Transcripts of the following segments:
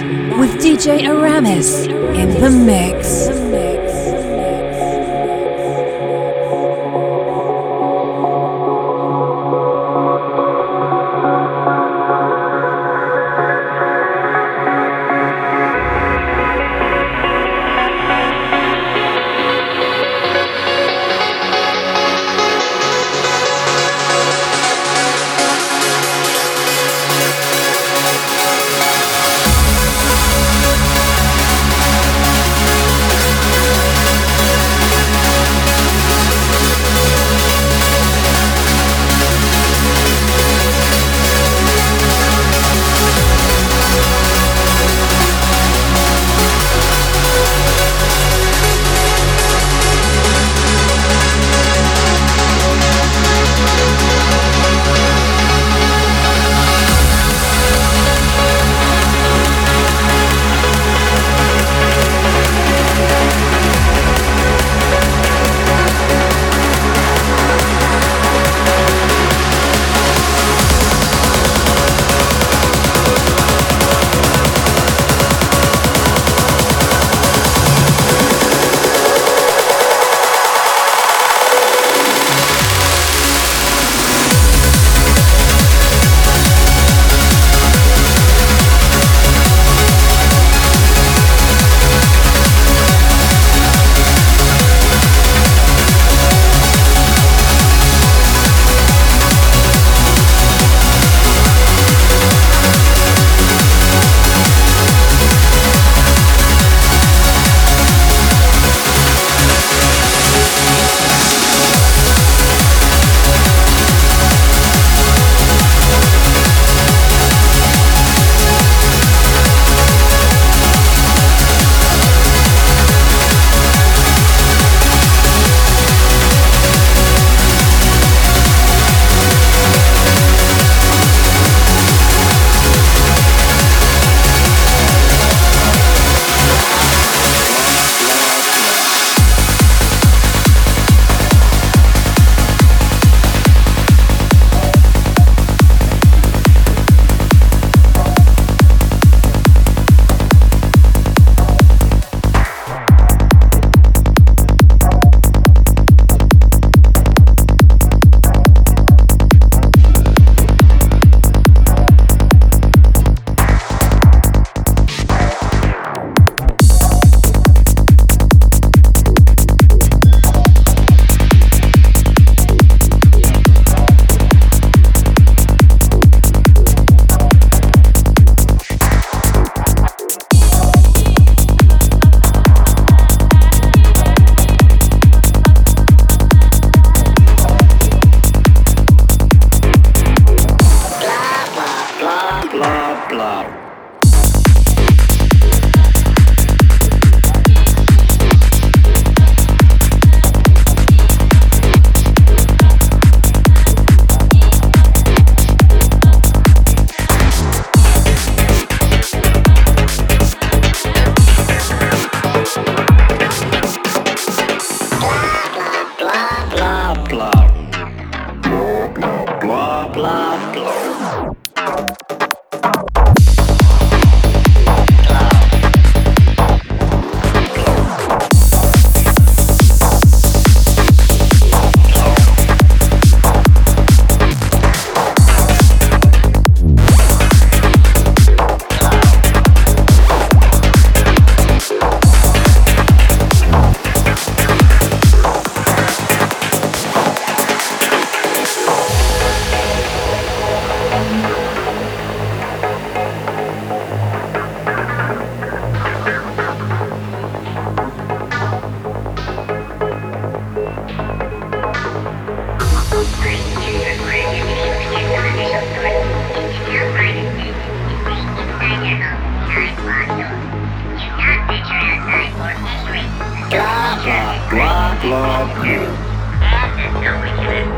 DJ Aramis in the mix.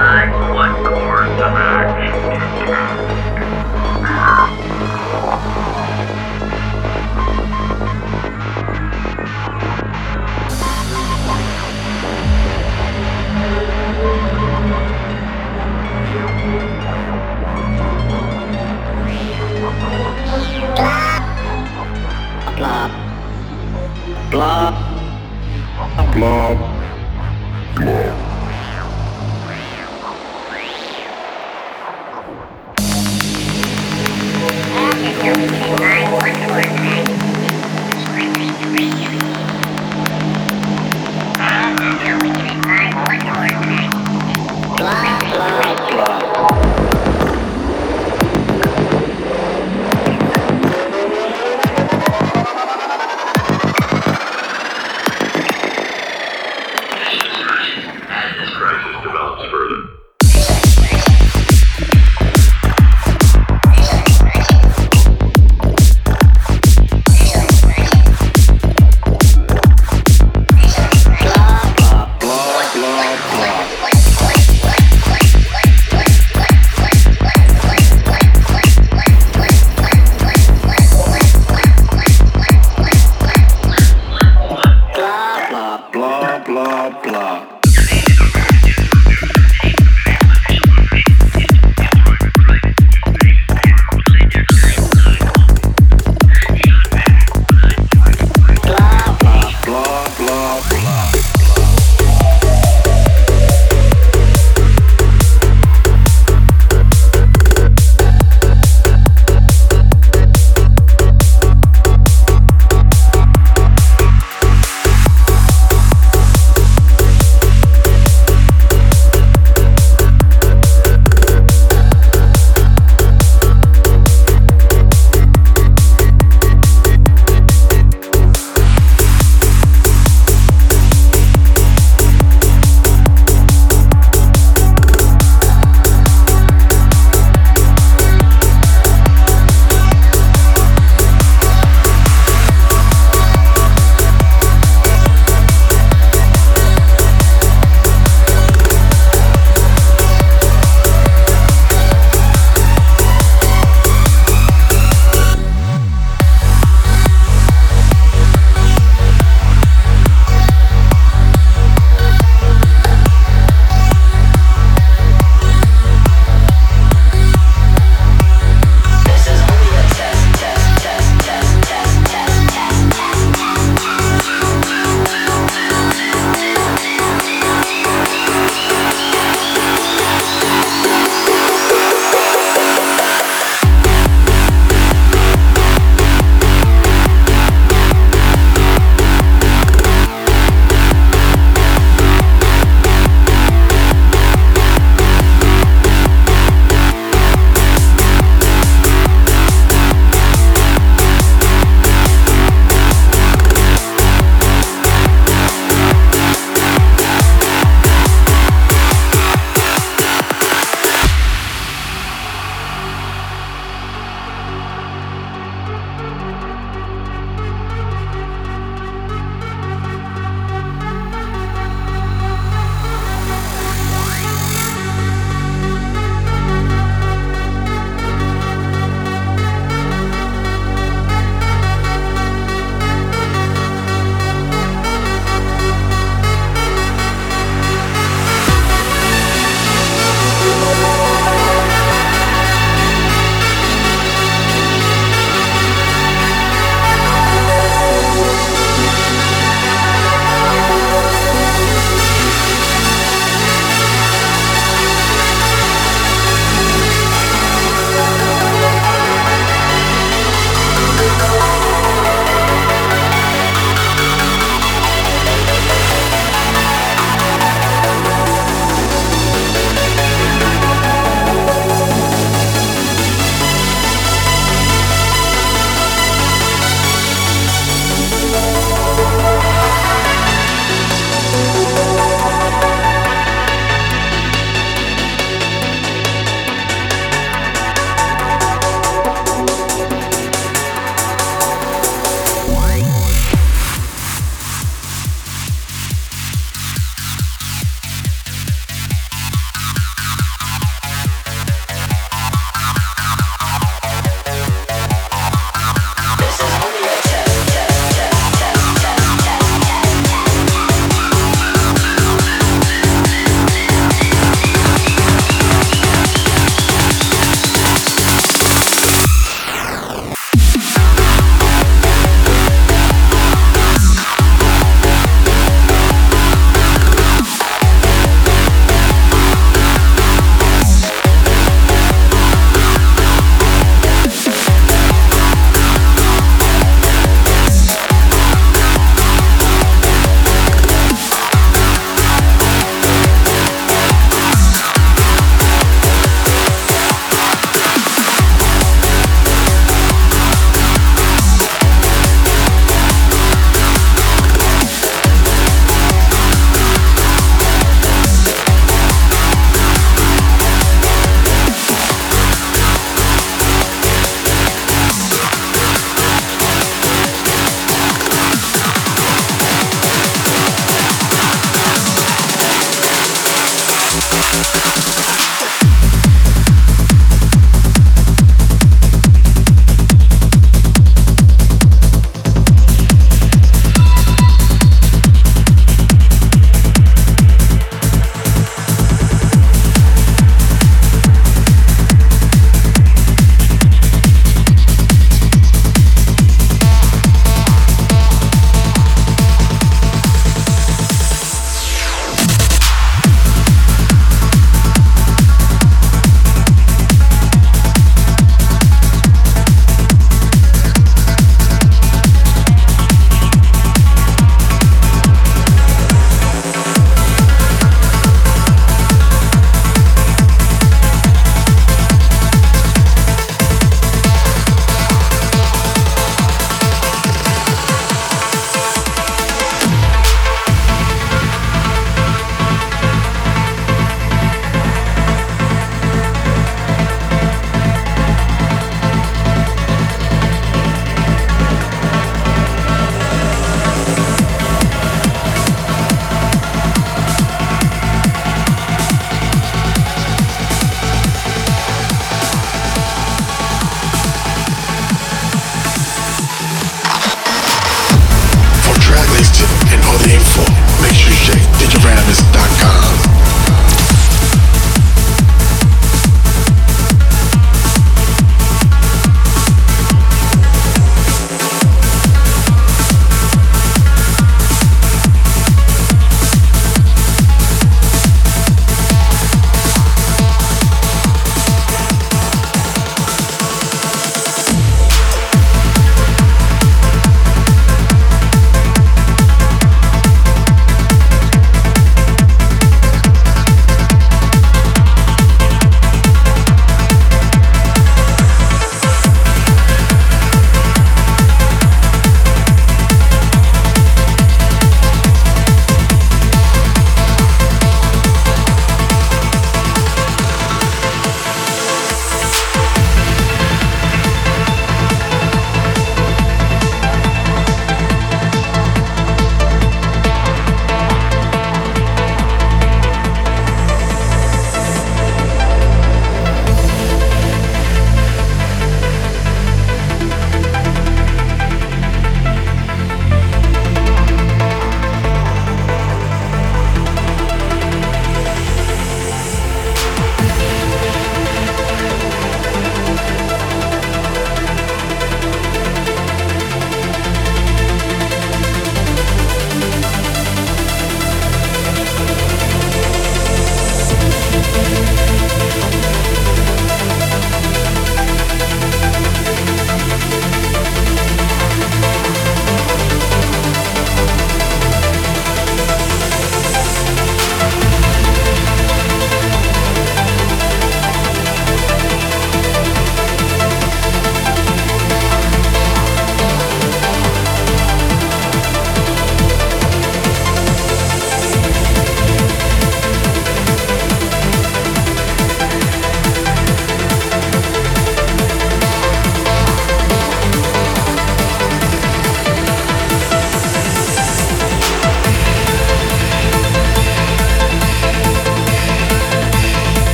Bye.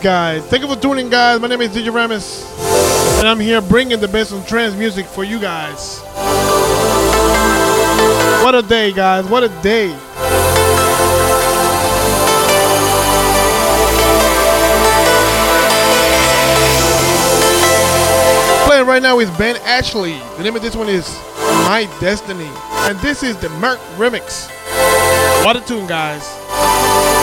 Guys. Thank you for tuning, guys. My name is DJ Aramis, and I'm here bringing the best of trance music for you guys. What a day, guys. What a day. Playing right now is Ben Ashley. The name of this one is My Destiny. And this is the Merc remix. What a tune, guys.